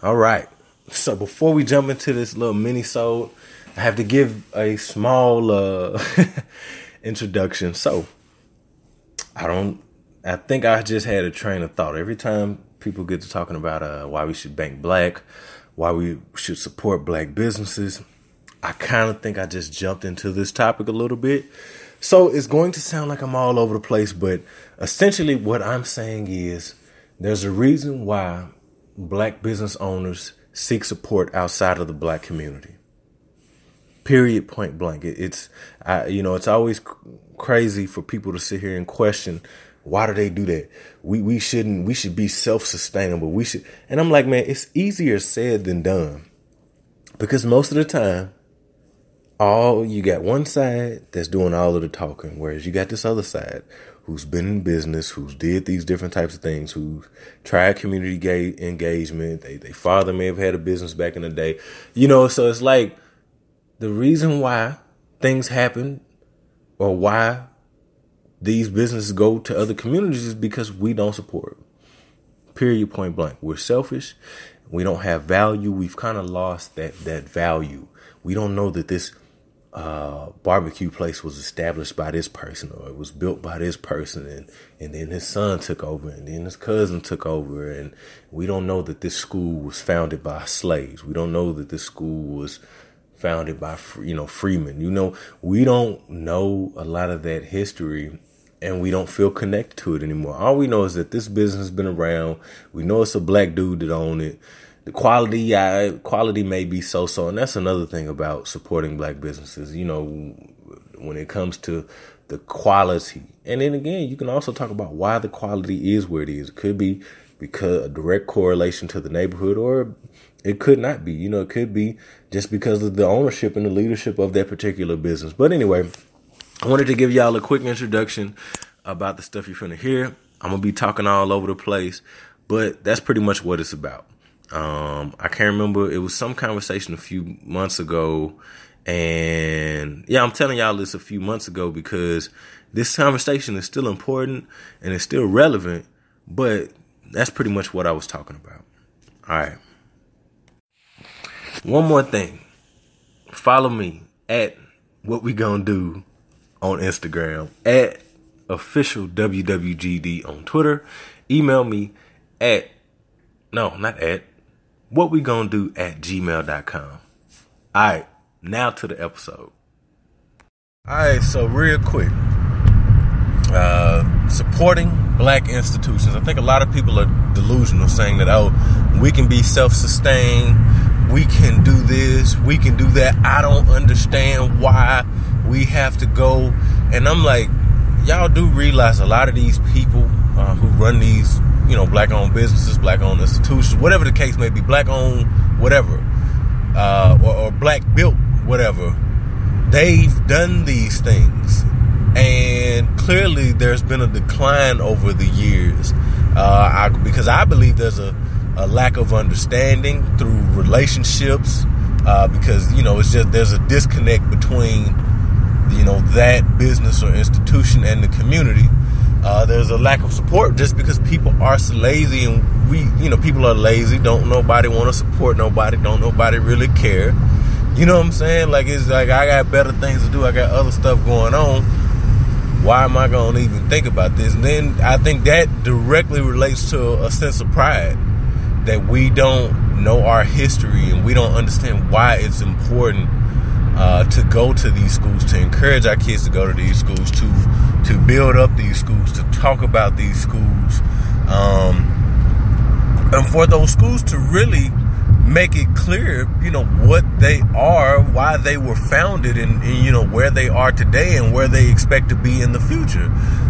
All right. So before we jump into this little mini sode, I have to give a small uh introduction. So I don't I think I just had a train of thought. Every time people get to talking about uh why we should bank black, why we should support black businesses, I kind of think I just jumped into this topic a little bit. So it's going to sound like I'm all over the place, but essentially what I'm saying is there's a reason why black business owners seek support outside of the black community. Period, point blank. It, it's, I, you know, it's always cr- crazy for people to sit here and question why do they do that? We we shouldn't. We should be self sustainable. We should. And I'm like, man, it's easier said than done, because most of the time, all you got one side that's doing all of the talking, whereas you got this other side who's been in business, who's did these different types of things, who's tried community ga- engagement. They, they father may have had a business back in the day, you know. So it's like the reason why things happen or why these businesses go to other communities is because we don't support. Period. Point blank. We're selfish. We don't have value. We've kind of lost that that value. We don't know that this uh, barbecue place was established by this person or it was built by this person and, and then his son took over and then his cousin took over and we don't know that this school was founded by slaves. We don't know that this school was founded by, you know, freemen. You know, we don't know a lot of that history and we don't feel connected to it anymore. All we know is that this business has been around. We know it's a black dude that owned it the quality, yeah, quality may be so so, and that's another thing about supporting black businesses. You know, when it comes to the quality, and then again, you can also talk about why the quality is where it is. It could be because a direct correlation to the neighborhood, or it could not be. You know, it could be just because of the ownership and the leadership of that particular business. But anyway, I wanted to give y'all a quick introduction about the stuff you're finna hear. I'm gonna be talking all over the place, but that's pretty much what it's about. Um, I can't remember. It was some conversation a few months ago. And yeah, I'm telling y'all this a few months ago because this conversation is still important and it's still relevant, but that's pretty much what I was talking about. All right. One more thing. Follow me at what we gonna do on Instagram at official WWGD on Twitter. Email me at no, not at what we gonna do at gmail.com. All right, now to the episode. All right, so real quick, uh, supporting black institutions. I think a lot of people are delusional, saying that oh, we can be self-sustained, we can do this, we can do that. I don't understand why we have to go, and I'm like, y'all do realize a lot of these people uh, who run these you know, black owned businesses, black owned institutions, whatever the case may be, black owned whatever, uh, or, or black built whatever, they've done these things. And clearly there's been a decline over the years. Uh, I, because I believe there's a, a lack of understanding through relationships, uh, because, you know, it's just there's a disconnect between, you know, that business or institution and the community uh, there's a lack of support just because people are lazy and we, you know, people are lazy. Don't nobody want to support nobody. Don't nobody really care. You know what I'm saying? Like it's like I got better things to do. I got other stuff going on. Why am I going to even think about this? And then I think that directly relates to a sense of pride that we don't know our history and we don't understand why it's important uh, to go to these schools, to encourage our kids to go to these schools, to to build up these schools, to talk about these schools, um, and for those schools to really make it clear, you know, what they are, why they were founded, and, and, you know where they are today and where they expect to be in the future.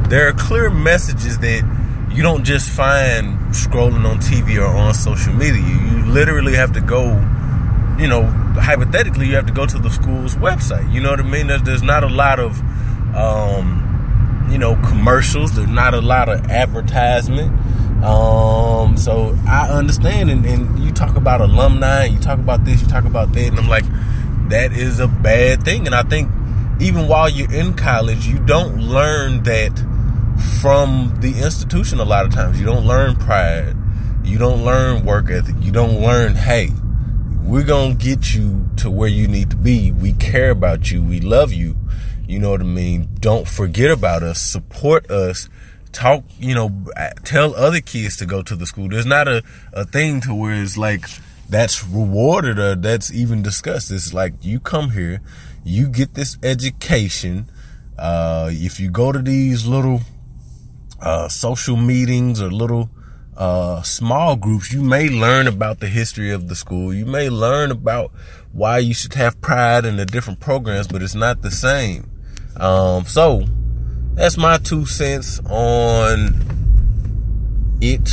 There are clear messages that you don't just find scrolling on TV or on social media. You literally have to go you know, hypothetically, you have to go to the school's website. You know what I mean? There's, there's not a lot of, um, you know, commercials. There's not a lot of advertisement. Um, so I understand. And, and you talk about alumni, you talk about this, you talk about that, and I'm like, that is a bad thing. And I think even while you're in college, you don't learn that from the institution a lot of times. You don't learn pride You don't learn work ethic. You don't learn, hey, we're going to get you to where you need to be. We care about you. We love you. You know what I mean? Don't forget about us. Support us. Talk, you know, tell other kids to go to the school. There's not a, a thing to where it's like that's rewarded or that's even discussed. It's like you come here, you get this education. Uh, if you go to these little uh, social meetings or little uh, small groups, you may learn about the history of the school. You may learn about why you should have pride in the different programs, but it's not the same. Um, so that's my two cents on it.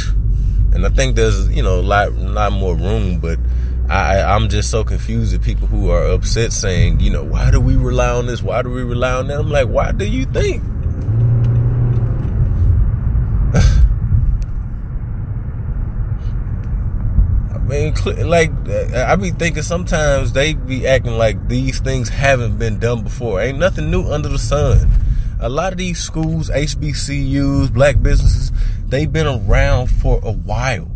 And I think there's, you know, a lot, lot more room, but I, I'm just so confused at people who are upset saying, you know, why do we rely on this? Why do we rely on that? I'm like, why do you think? mean, like I be thinking sometimes they be acting like these things haven't been done before. Ain't nothing new under the sun. A lot of these schools, HBCUs, black businesses, they've been around for a while.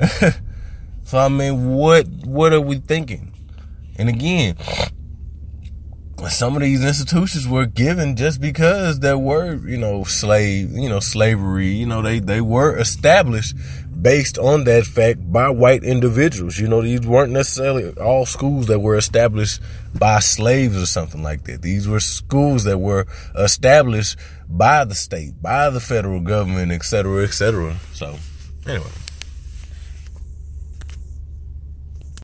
so I mean, what what are we thinking? And again, some of these institutions were given just because there were, you know, slave, you know, slavery, you know, they, they were established based on that fact by white individuals. You know, these weren't necessarily all schools that were established by slaves or something like that. These were schools that were established by the state, by the federal government, et cetera, et cetera. So, anyway.